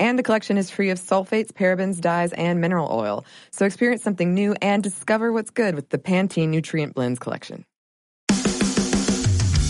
And the collection is free of sulfates, parabens, dyes, and mineral oil. So experience something new and discover what's good with the Pantene Nutrient Blends collection.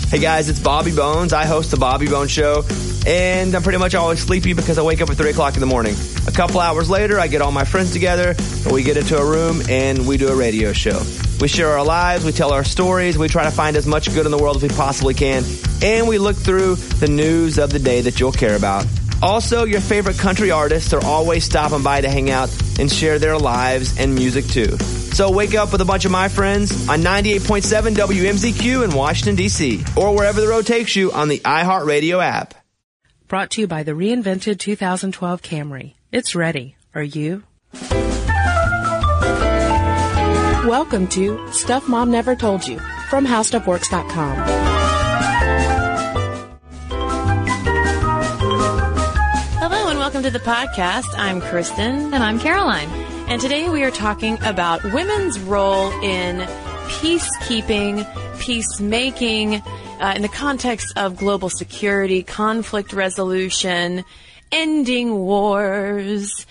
Hey guys, it's Bobby Bones. I host the Bobby Bones Show, and I'm pretty much always sleepy because I wake up at 3 o'clock in the morning. A couple hours later, I get all my friends together, and we get into a room and we do a radio show. We share our lives, we tell our stories, we try to find as much good in the world as we possibly can, and we look through the news of the day that you'll care about. Also, your favorite country artists are always stopping by to hang out and share their lives and music too. So wake up with a bunch of my friends on 98.7 WMZQ in Washington, D.C., or wherever the road takes you on the iHeartRadio app. Brought to you by the reinvented 2012 Camry. It's ready. Are you? Welcome to Stuff Mom Never Told You from HowStuffWorks.com. to the podcast. I'm Cristen. And I'm Caroline. And today we are talking about women's role in peacekeeping, peacemaking, uh, in the context of global security, conflict resolution, ending wars.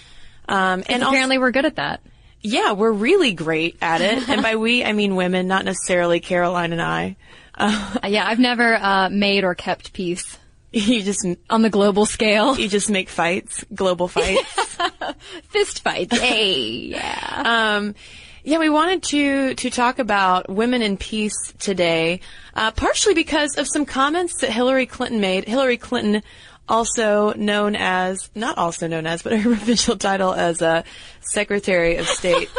Um, and apparently also, we're good at that. Yeah, we're really great at it. and by we, I mean women, not necessarily Caroline and I. Uh, yeah, I've never uh, made or kept peace. You just on the global scale. You just make fights, global fights, fist fights. Hey, yeah. Um, yeah, we wanted to to talk about women in peace today, uh, partially because of some comments that Hillary Clinton made. Hillary Clinton, also known as not also known as, but her official title as a Secretary of State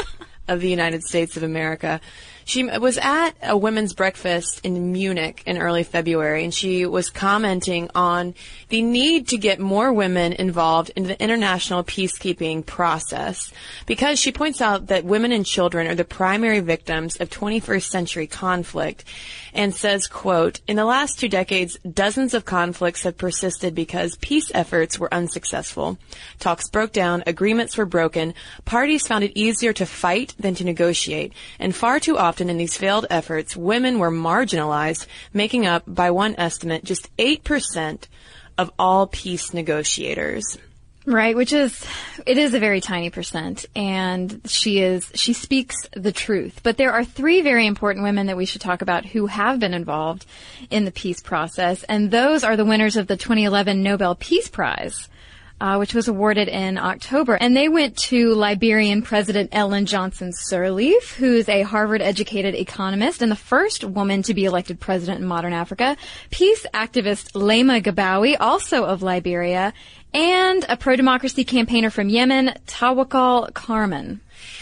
of the United States of America. She was at a women's breakfast in Munich in early February, and she was commenting on the need to get more women involved in the international peacekeeping process because she points out that women and children are the primary victims of 21st century conflict and says, quote, in the last two decades, dozens of conflicts have persisted because peace efforts were unsuccessful. Talks broke down, agreements were broken, parties found it easier to fight than to negotiate, and far too often in these failed efforts, women were marginalized, making up, by one estimate, just 8% of all peace negotiators. Right, which is, it is a very tiny percent, and she is, she speaks the truth. But there are three very important women that we should talk about who have been involved in the peace process, and those are the winners of the 2011 Nobel Peace Prize. Uh, which was awarded in October. And they went to Liberian President Ellen Johnson Sirleaf, who's a Harvard educated economist and the first woman to be elected president in modern Africa. Peace activist Leymah Gbowee, also of Liberia, and a pro-democracy campaigner from Yemen, Tawakkol Karman.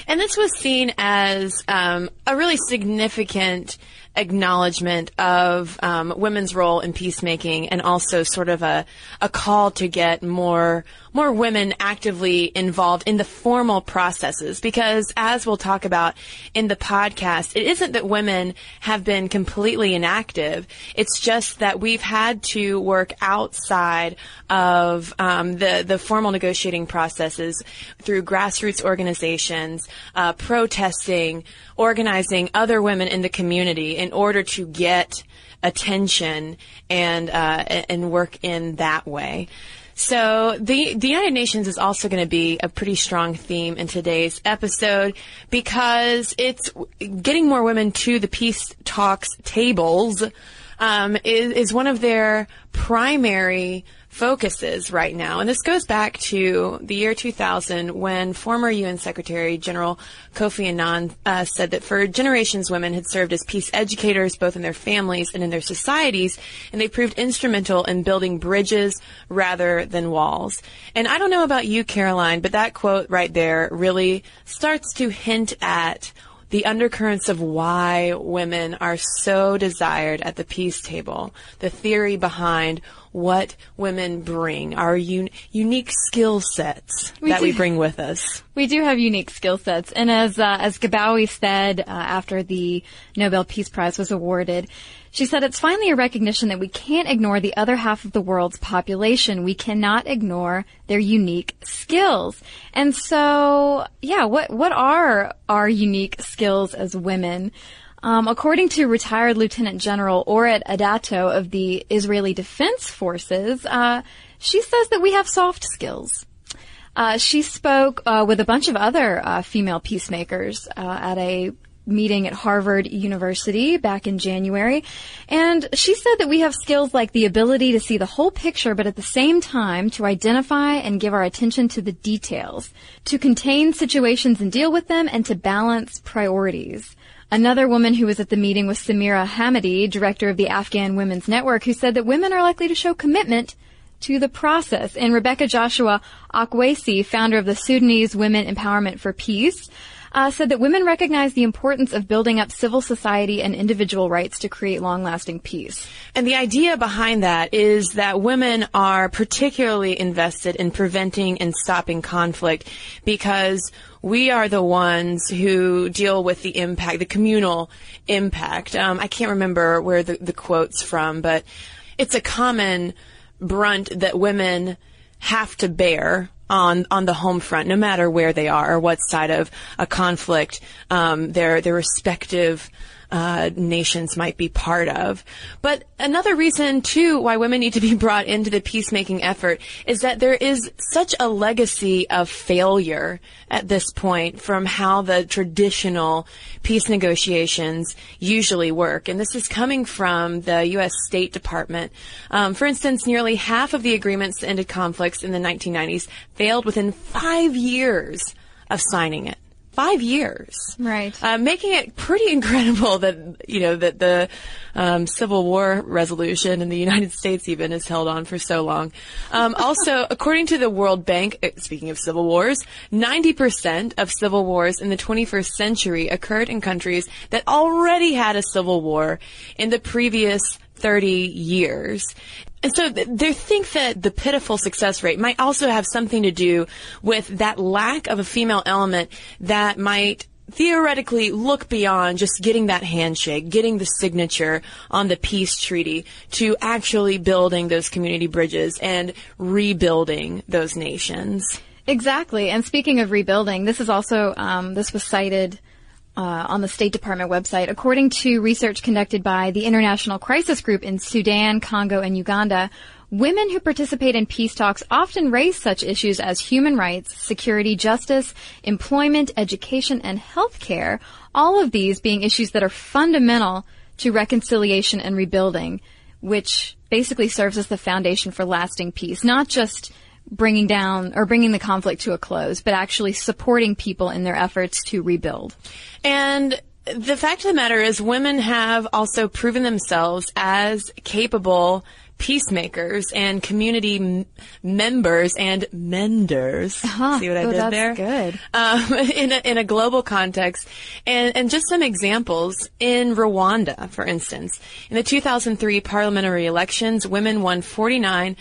And this was seen as um, a really significant acknowledgement of um, women's role in peacemaking and also sort of a, a call to get more more women actively involved in the formal processes because as we'll talk about in the podcast it isn't that women have been completely inactive it's just that we've had to work outside of um, the the formal negotiating processes through grassroots organizations uh, protesting organizing other women in the community in order to get attention and uh, and work in that way. So the the United Nations is also going to be a pretty strong theme in today's episode because it's getting more women to the peace talks tables um, is, is one of their primary focuses right now. And this goes back to the year 2000 when former UN Secretary General Kofi Annan uh, said that for generations women had served as peace educators both in their families and in their societies, and they proved instrumental in building bridges rather than walls. And I don't know about you, Caroline, but that quote right there really starts to hint at the undercurrents of why women are so desired at the peace table, the theory behind what women bring, our un- unique skill sets We that we bring with us. We do have unique skill sets, and as uh, as Gbowee said uh, after the Nobel Peace Prize was awarded, she said it's finally a recognition that we can't ignore the other half of the world's population. We cannot ignore their unique skills. And so, yeah, what what are our unique skills as women? Um, according to retired Lieutenant General Orit Adato of the Israeli Defense Forces, uh, she says that we have soft skills. Uh, she spoke uh, with a bunch of other uh, female peacemakers uh, at a meeting at Harvard University back in January. And she said that we have skills like the ability to see the whole picture, but at the same time to identify and give our attention to the details, to contain situations and deal with them, and to balance priorities. Another woman who was at the meeting was Samira Hamidi, director of the Afghan Women's Network, who said that women are likely to show commitment to the process. And Rebecca Joshua Okwaci, founder of the Sudanese Women Empowerment for Peace, uh, said that women recognize the importance of building up civil society and individual rights to create long-lasting peace. And the idea behind that is that women are particularly invested in preventing and stopping conflict because we are the ones who deal with the impact, the communal impact. Um, I can't remember where the, the quote's from, but it's a common brunt that women have to bear on on the home front, no matter where they are or what side of a conflict um, their their respective uh, nations might be part of. But another reason too why women need to be brought into the peacemaking effort is that there is such a legacy of failure at this point from how the traditional peace negotiations usually work. And this is coming from the U.S. State Department. Um, for instance, nearly half of the agreements that ended conflicts in the 1990s failed within five years of signing it. Five years. Right. Uh, making it pretty incredible that, you know, that the um, Civil War resolution in the United States even is held on for so long. Um, also, according to the World Bank, uh, speaking of civil wars, 90% of civil wars in the 21st century occurred in countries that already had a civil war in the previous 30 years. And so they think that the pitiful success rate might also have something to do with that lack of a female element that might theoretically look beyond just getting that handshake, getting the signature on the peace treaty to actually building those community bridges and rebuilding those nations. Exactly. And speaking of rebuilding, this is also um, this was cited uh, on the State Department website. According to research conducted by the International Crisis Group in Sudan, Congo, and Uganda, women who participate in peace talks often raise such issues as human rights, security, justice, employment, education, and healthcare. All of these being issues that are fundamental to reconciliation and rebuilding, which basically serves as the foundation for lasting peace, not just bringing down or bringing the conflict to a close, but actually supporting people in their efforts to rebuild. And the fact of the matter is women have also proven themselves as capable peacemakers and community m- members and menders. See what I Oh, did that's there? good. Um, in, a, in a global context. And, and just some examples. In Rwanda, for instance, in the 2003 parliamentary elections, women won 49%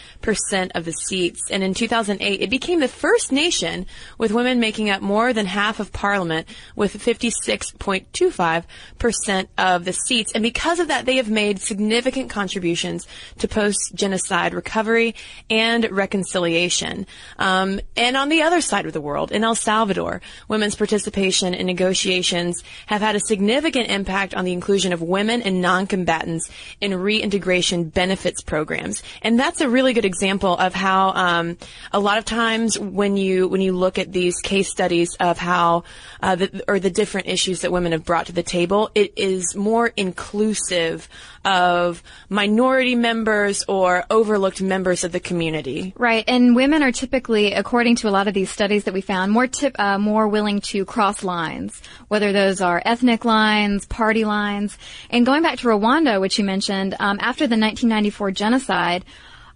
of the seats. And in 2008, it became the first nation with women making up more than half of parliament with 56.25% of the seats. And because of that, they have made significant contributions to post-genocide recovery and reconciliation. Um, and on the other side of the world, in El Salvador, women's participation in negotiations have had a significant impact on the inclusion of women and non-combatants in reintegration benefits programs. And that's a really good example of how um, a lot of times when you when you look at these case studies of how uh, the, or the different issues that women have brought to the table, it is more inclusive of minority members or overlooked members of the community. Right, and women are typically, according to a lot of these studies that we found, more tip, uh, more willing to cross lines, whether those are ethnic lines, party lines. And going back to Rwanda, which you mentioned, um, after the 1994 genocide,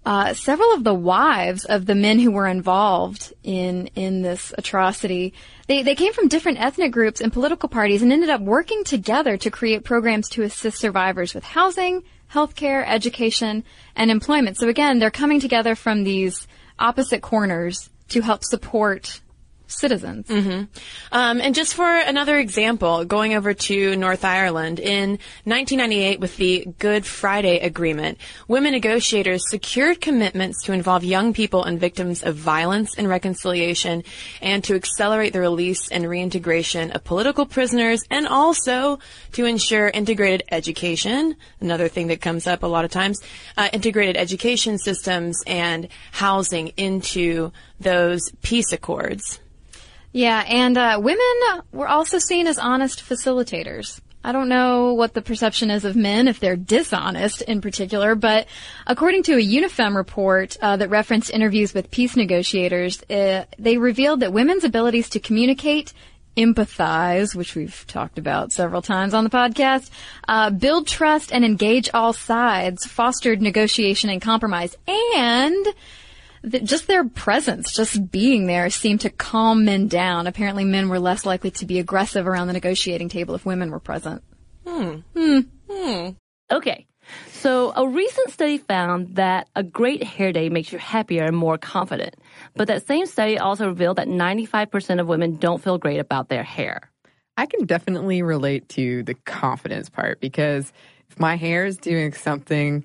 uh, several of the wives of the men who were involved in in this atrocity, they they came from different ethnic groups and political parties, and ended up working together to create programs to assist survivors with housing, healthcare, education, and employment. So again, they're coming together from these opposite corners to help support citizens. Mm-hmm. Um, and just for another example, going over to North Ireland in 1998 with the Good Friday Agreement, women negotiators secured commitments to involve young people and victims of violence and reconciliation, and to accelerate the release and reintegration of political prisoners, and also to ensure integrated education. Another thing that comes up a lot of times, uh, integrated education systems and housing into those peace accords. Yeah, and uh, women were also seen as honest facilitators. I don't know what the perception is of men if they're dishonest in particular, but according to a UNIFEM report uh, that referenced interviews with peace negotiators, uh, they revealed that women's abilities to communicate, empathize, which we've talked about several times on the podcast, uh, build trust and engage all sides, fostered negotiation and compromise, and just their presence, just being there seemed to calm men down. Apparently men were less likely to be aggressive around the negotiating table if women were present. Hmm. Hmm. Hmm. Okay. So a recent study found that a great hair day makes you happier and more confident. But that same study also revealed that 95% of women don't feel great about their hair. I can definitely relate to the confidence part because if my hair is doing something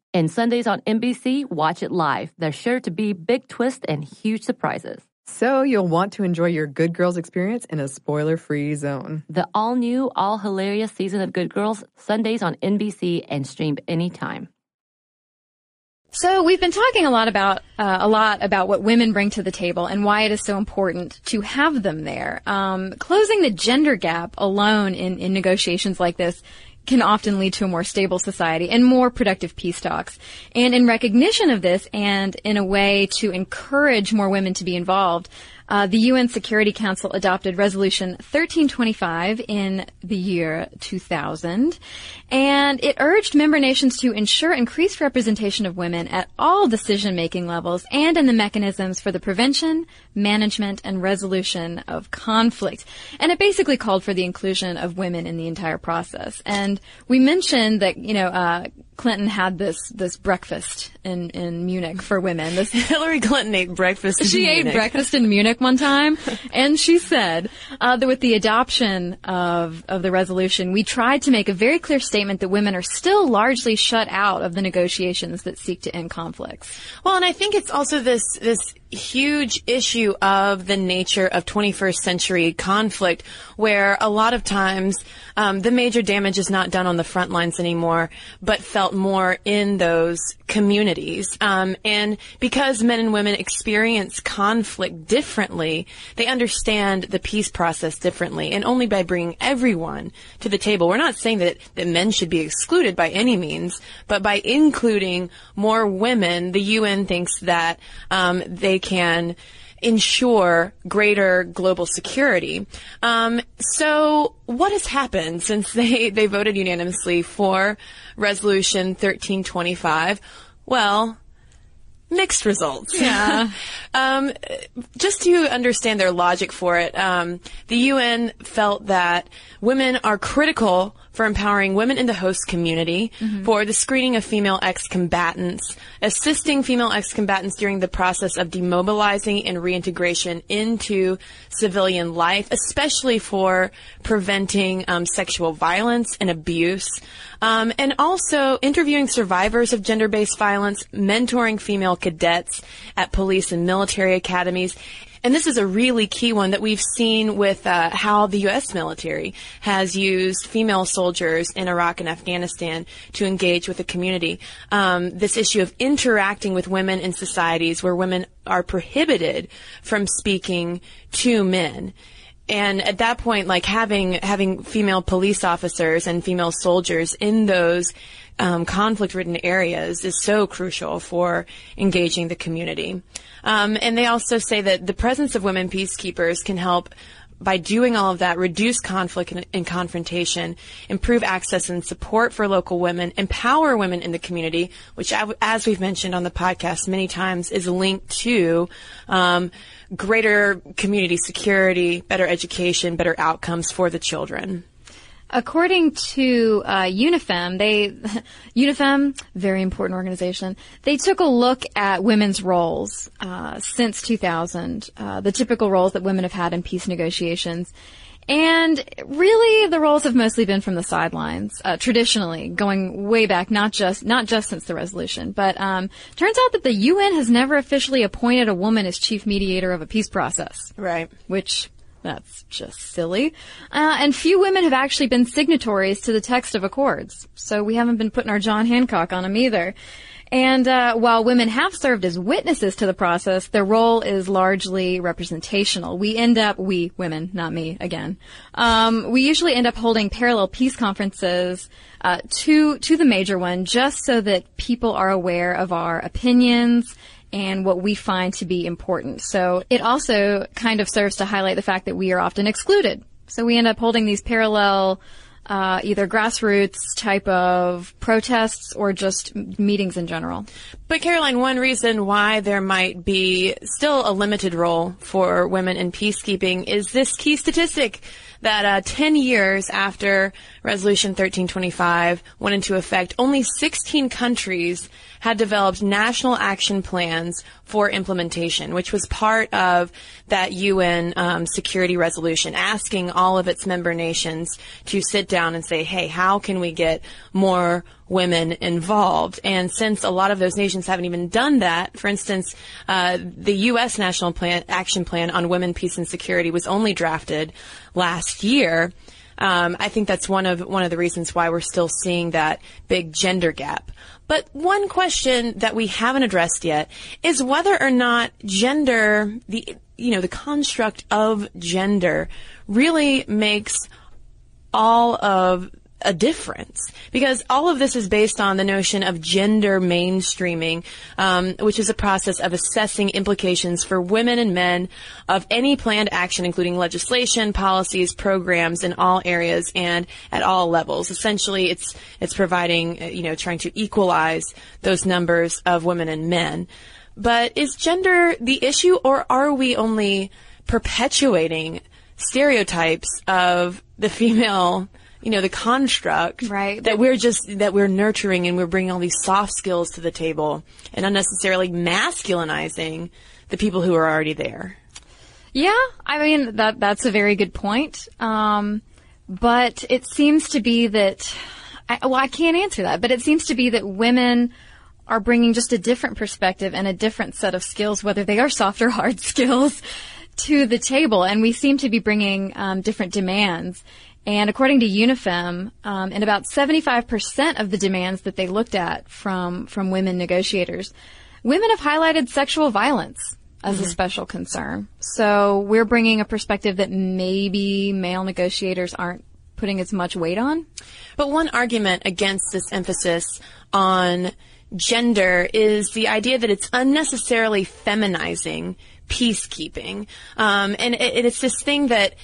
And Sundays on NBC, watch it live. There's sure to be big twists and huge surprises. So you'll want to enjoy your Good Girls experience in a spoiler free zone. The all new, all hilarious season of Good Girls, Sundays on NBC and streamed anytime. So we've been talking a lot about uh, a lot about what women bring to the table and why it is so important to have them there. Um, closing the gender gap alone in, in negotiations like this can often lead to a more stable society and more productive peace talks. And in recognition of this and in a way to encourage more women to be involved, uh, the UN Security Council adopted Resolution 1325 in the year 2000, and it urged member nations to ensure increased representation of women at all decision-making levels and in the mechanisms for the prevention, management, and resolution of conflict. And it basically called for the inclusion of women in the entire process. And we mentioned that, you know, uh, Clinton had this this breakfast in in Munich for women. This Hillary Clinton ate breakfast. she ate Munich. breakfast in Munich one time, and she said uh, that with the adoption of of the resolution, we tried to make a very clear statement that women are still largely shut out of the negotiations that seek to end conflicts. Well, and I think it's also this this huge issue of the nature of 21st century conflict, where a lot of times um, the major damage is not done on the front lines anymore, but felt more in those communities. Um, and because men and women experience conflict differently, they understand the peace process differently. And only by bringing everyone to the table, we're not saying that, that men should be excluded by any means, but by including more women, the UN thinks that um, they can ensure greater global security. Um, so what has happened since they, they voted unanimously for Resolution 1325? Well, mixed results. Yeah. um, just to understand their logic for it, um, the UN felt that women are critical for empowering women in the host community, for the screening of female ex-combatants, assisting female ex-combatants during the process of demobilizing and reintegration into civilian life, especially for preventing um, sexual violence and abuse, um, and also interviewing survivors of gender-based violence, mentoring female cadets at police and military academies, and this is a really key one that we've seen with uh, how the U.S. military has used female soldiers in Iraq and Afghanistan to engage with the community. Um, this issue of interacting with women in societies where women are prohibited from speaking to men. And at that point, like having having female police officers and female soldiers in those um, conflict-ridden areas is so crucial for engaging the community. Um, and they also say that the presence of women peacekeepers can help by doing all of that, reduce conflict and, and, confrontation, improve access and support for local women, empower women in the community, which, as we've mentioned on the podcast many times, is linked to um, greater community security, better education, better outcomes for the children. According to uh, UNIFEM, they UNIFEM, very important organization. They took a look at women's roles uh, since 2000, uh, the typical roles that women have had in peace negotiations, and really the roles have mostly been from the sidelines, uh, traditionally, going way back, not just not just since the resolution. But um, turns out that the UN has never officially appointed a woman as chief mediator of a peace process, right? Which that's just silly. Uh, and few women have actually been signatories to the text of accords. So we haven't been putting our John Hancock on them either. And uh, while women have served as witnesses to the process, their role is largely representational. We end up, we women, not me again. Um, we usually end up holding parallel peace conferences uh, to to the major one, just so that people are aware of our opinions and what we find to be important. So it also kind of serves to highlight the fact that we are often excluded. So we end up holding these parallel, uh, either grassroots type of protests or just meetings in general. But Caroline, one reason why there might be still a limited role for women in peacekeeping is this key statistic that uh, 10 years after Resolution 1325 went into effect, only 16 countries had developed national action plans for implementation, which was part of that UN um, security resolution, asking all of its member nations to sit down and say, hey, how can we get more women involved. And since a lot of those nations haven't even done that, for instance, uh, the U.S. National Plan, Action Plan on Women, Peace, and Security was only drafted last year. Um, I think that's one of one of the reasons why we're still seeing that big gender gap. But one question that we haven't addressed yet is whether or not gender, the, you know, the construct of gender really makes all of a difference because all of this is based on the notion of gender mainstreaming, um, which is a process of assessing implications for women and men of any planned action, including legislation, policies, programs in all areas and at all levels. Essentially, it's it's providing, uh, you know, trying to equalize those numbers of women and men. But is gender the issue, or are we only perpetuating stereotypes of the female? You know, the construct right. that we're just, that we're nurturing and we're bringing all these soft skills to the table and unnecessarily masculinizing the people who are already there. Yeah, I mean, that, that's a very good point. Um, but it seems to be that, I, well, I can't answer that, but it seems to be that women are bringing just a different perspective and a different set of skills, whether they are soft or hard skills, to the table. And we seem to be bringing um, different demands. And according to UNIFEM, um, in about 75% of the demands that they looked at from, from women negotiators, women have highlighted sexual violence as mm-hmm. a special concern. So we're bringing a perspective that maybe male negotiators aren't putting as much weight on. But one argument against this emphasis on gender is the idea that it's unnecessarily feminizing peacekeeping. Um, and it, it's this thing that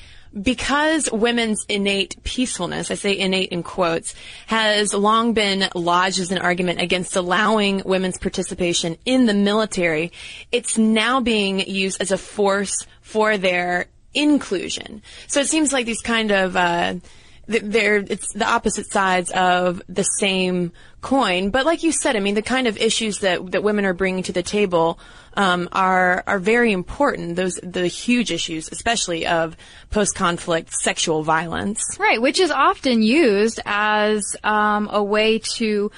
because women's innate peacefulness, I say innate in quotes, has long been lodged as an argument against allowing women's participation in the military, it's now being used as a force for their inclusion. So it seems like these kind of, uh, they're it's the opposite sides of the same coin. But like you said, I mean, the kind of issues that that women are bringing to the table um, are are very important. Those the huge issues, especially of post conflict sexual violence, right? Which is often used as um, a way to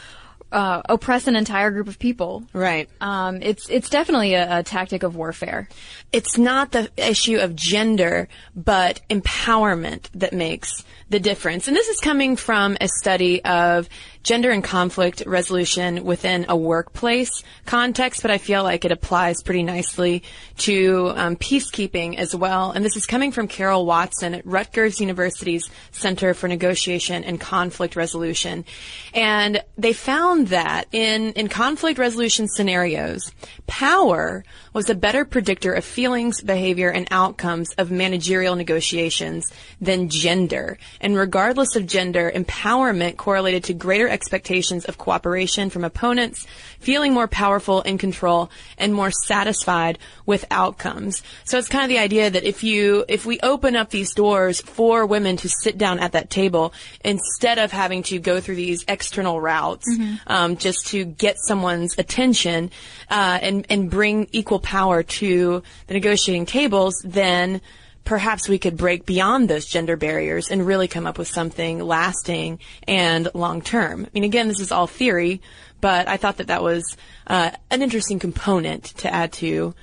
uh, oppress an entire group of people. Right. Um, it's it's definitely a, a, tactic of warfare. It's not the issue of gender, but empowerment that makes the difference. And this is coming from a study of gender and conflict resolution within a workplace context, but I feel like it applies pretty nicely to um, peacekeeping as well. And this is coming from Carol Watson at Rutgers University's Center for Negotiation and Conflict Resolution. And they found that in, in conflict resolution scenarios, power was a better predictor of feelings, behavior, and outcomes of managerial negotiations than gender. And regardless of gender, empowerment correlated to greater expectations of cooperation from opponents, feeling more powerful in control, and more satisfied with outcomes. So it's kind of the idea that if you, if we open up these doors for women to sit down at that table, instead of having to go through these external routes, mm-hmm. um, just to get someone's attention, uh, and, and bring equal power to the negotiating tables, then perhaps we could break beyond those gender barriers and really come up with something lasting and long term. I mean, again, this is all theory, but I thought that that was uh, an interesting component to add to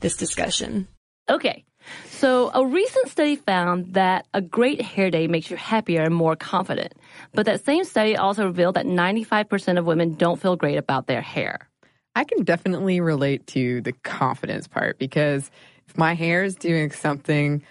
this discussion. Okay. So, a recent study found that a great hair day makes you happier and more confident. But that same study also revealed that 95% of women don't feel great about their hair. I can definitely relate to the confidence part because if my hair is doing something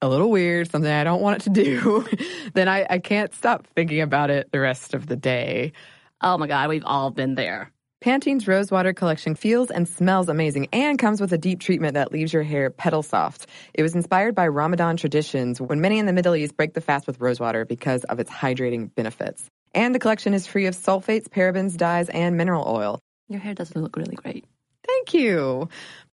a little weird, something I don't want it to do, then I, I can't stop thinking about it the rest of the day. Oh my God, we've all been there. Pantene's Rosewater collection feels and smells amazing and comes with a deep treatment that leaves your hair petal soft. It was inspired by Ramadan traditions when many in the Middle East break the fast with rosewater because of its hydrating benefits. And the collection is free of sulfates, parabens, dyes, and mineral oil. Your hair doesn't look really great. Thank you.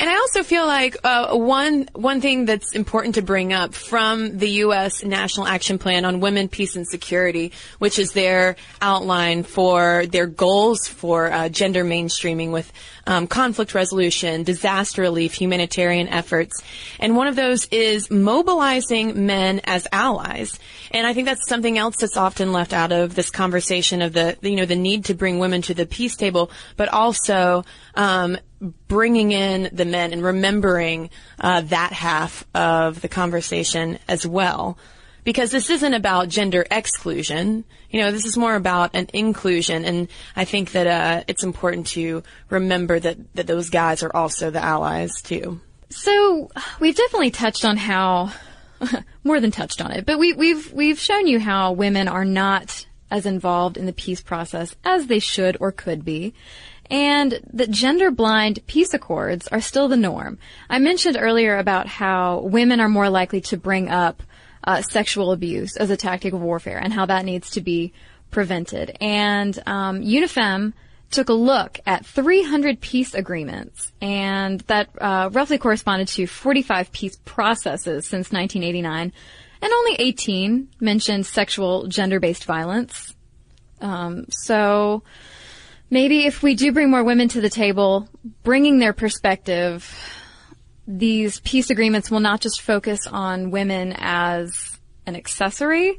And I also feel like uh, one one thing that's important to bring up from the U.S. National Action Plan on Women, Peace, and Security, which is their outline for their goals for uh, gender mainstreaming with um, conflict resolution, disaster relief, humanitarian efforts, and one of those is mobilizing men as allies. And I think that's something else that's often left out of this conversation of the you know the need to bring women to the peace table, but also um, bringing in the men and remembering uh, that half of the conversation as well. Because this isn't about gender exclusion. You know, this is more about an inclusion. And I think that uh, it's important to remember that, that those guys are also the allies, too. So we've definitely touched on how, more than touched on it, but we, we've, we've shown you how women are not as involved in the peace process as they should or could be and that gender blind peace accords are still the norm. I mentioned earlier about how women are more likely to bring up uh, sexual abuse as a tactic of warfare and how that needs to be prevented. And um, UNIFEM took a look at 300 peace agreements, and that uh, roughly corresponded to 45 peace processes since 1989, and only 18 mentioned sexual gender-based violence. Um, so maybe if we do bring more women to the table, bringing their perspective, these peace agreements will not just focus on women as an accessory.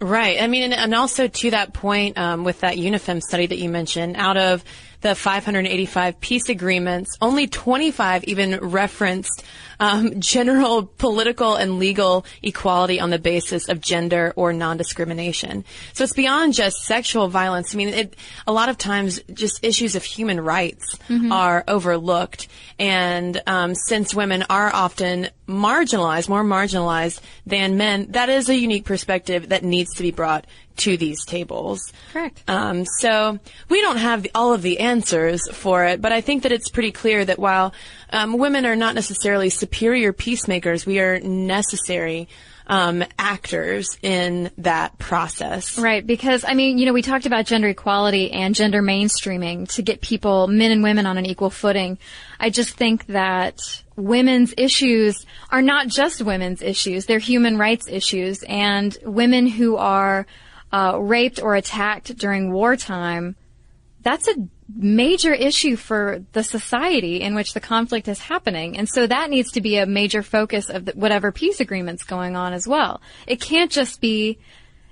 Right. I mean, and, and also to that point, um, with that UNIFEM study that you mentioned, out of the 585 peace agreements, only 25 even referenced um, general political and legal equality on the basis of gender or non-discrimination. So it's beyond just sexual violence. I mean, it, a lot of times just issues of human rights mm-hmm. are overlooked. And um, since women are often marginalized, more marginalized than men, that is a unique perspective that needs to be brought to these tables. Correct. Um, so we don't have the, all of the answers for it, but I think that it's pretty clear that while um, women are not necessarily superior peacemakers, we are necessary. Um, actors in that process. Right, because I mean, you know, we talked about gender equality and gender mainstreaming to get people, men and women, on an equal footing. I just think that women's issues are not just women's issues; they're human rights issues, and women who are uh, raped or attacked during wartime, that's a major issue for the society in which the conflict is happening. And so that needs to be a major focus of the, whatever peace agreement's going on as well. It can't just be,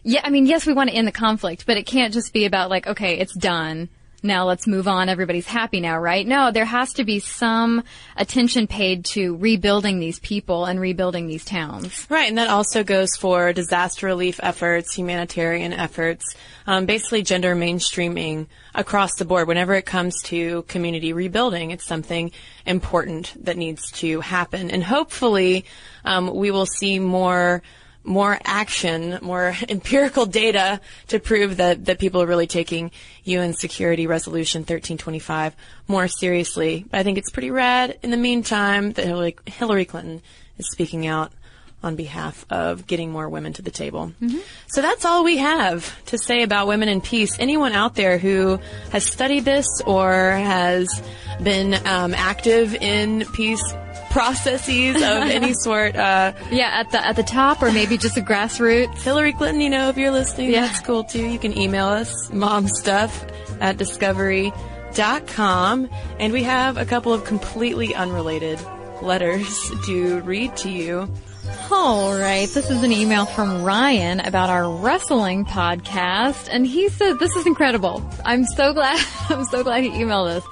yeah, I mean, yes, we want to end the conflict, but it can't just be about like, okay, it's done now let's move on. Everybody's happy now, right? No, there has to be some attention paid to rebuilding these people and rebuilding these towns. Right, and that also goes for disaster relief efforts, humanitarian efforts, um, basically gender mainstreaming across the board. Whenever it comes to community rebuilding, it's something important that needs to happen, and hopefully, um, we will see more more action, more empirical data to prove that, that people are really taking UN Security Resolution 1325 more seriously. But I think it's pretty rad in the meantime that Hillary, Hillary Clinton is speaking out on behalf of getting more women to the table. Mm-hmm. So that's all we have to say about women in peace. Anyone out there who has studied this or has been um, active in peace processes of any sort. Uh, yeah, at the at the top, or maybe just a grassroots. Hillary Clinton, you know, if you're listening, yeah. that's cool too. You can email us momstuff at discovery.com, and we have a couple of completely unrelated letters to read to you. All right. This is an email from Ryan about our wrestling podcast. And he said, this is incredible. I'm so glad, I'm so glad he emailed us.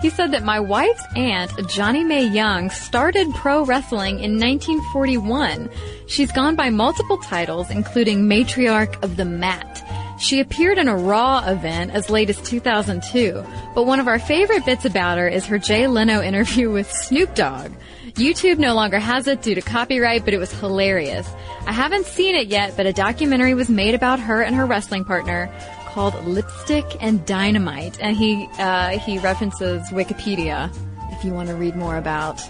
He said that my wife's aunt, Johnnie Mae Young, started pro wrestling in 1941. She's gone by multiple titles, including Matriarch of the Mat. She appeared in a Raw event as late as 2002, but one of our favorite bits about her is her Jay Leno interview with Snoop Dogg. YouTube no longer has it due to copyright, but it was hilarious. I haven't seen it yet, but a documentary was made about her and her wrestling partner called Lipstick and Dynamite, and he uh, he references Wikipedia if you want to read more about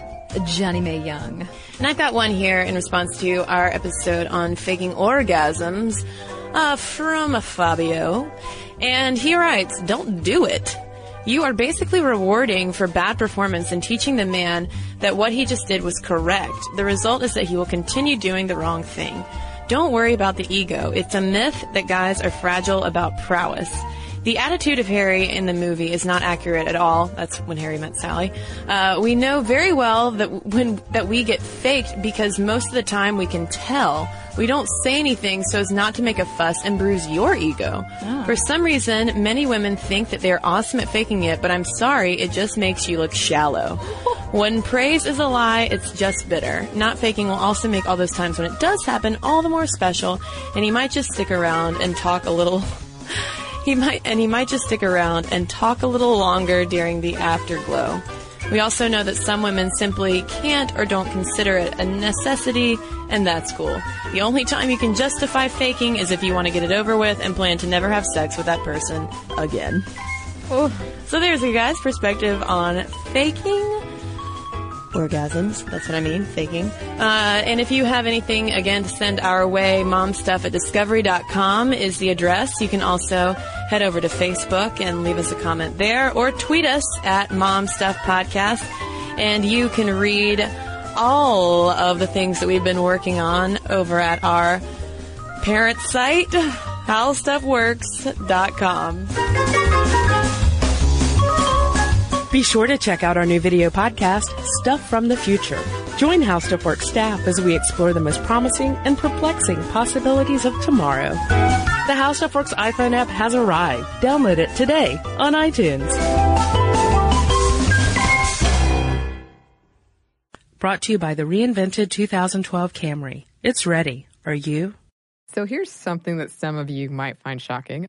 Johnnie Mae Young. And I've got one here in response to our episode on faking orgasms uh, from Fabio, and he writes, "Don't do it." You are basically rewarding for bad performance and teaching the man that what he just did was correct. The result is that he will continue doing the wrong thing. Don't worry about the ego. It's a myth that guys are fragile about prowess. The attitude of Harry in the movie is not accurate at all. That's when Harry met Sally. Uh, we know very well that when that we get faked because most of the time we can tell. We don't say anything so as not to make a fuss and bruise your ego. Oh. For some reason, many women think that they're awesome at faking it, but I'm sorry, it just makes you look shallow. When praise is a lie, it's just bitter. Not faking will also make all those times when it does happen all the more special, and he might just stick around and talk a little. he might, and he might just stick around and talk a little longer during the afterglow. We also know that some women simply can't or don't consider it a necessity, and that's cool. The only time you can justify faking is if you want to get it over with and plan to never have sex with that person again. So there's a guy's perspective on faking orgasms. That's what I mean, faking. Uh, and if you have anything, again, to send our way, momstuff at discovery.com is the address. You can also head over to Facebook and leave us a comment there or tweet us at momstuffpodcast. And you can read all of the things that we've been working on over at our parent site, howstuffworks.com. Be sure to check out our new video podcast, Stuff from the Future. Join How Stuff Works staff as we explore the most promising and perplexing possibilities of tomorrow. The How Stuff Works iPhone app has arrived. Download it today on iTunes. Brought to you by the reinvented 2012 Camry. It's ready. Are you? So here's something that some of you might find shocking.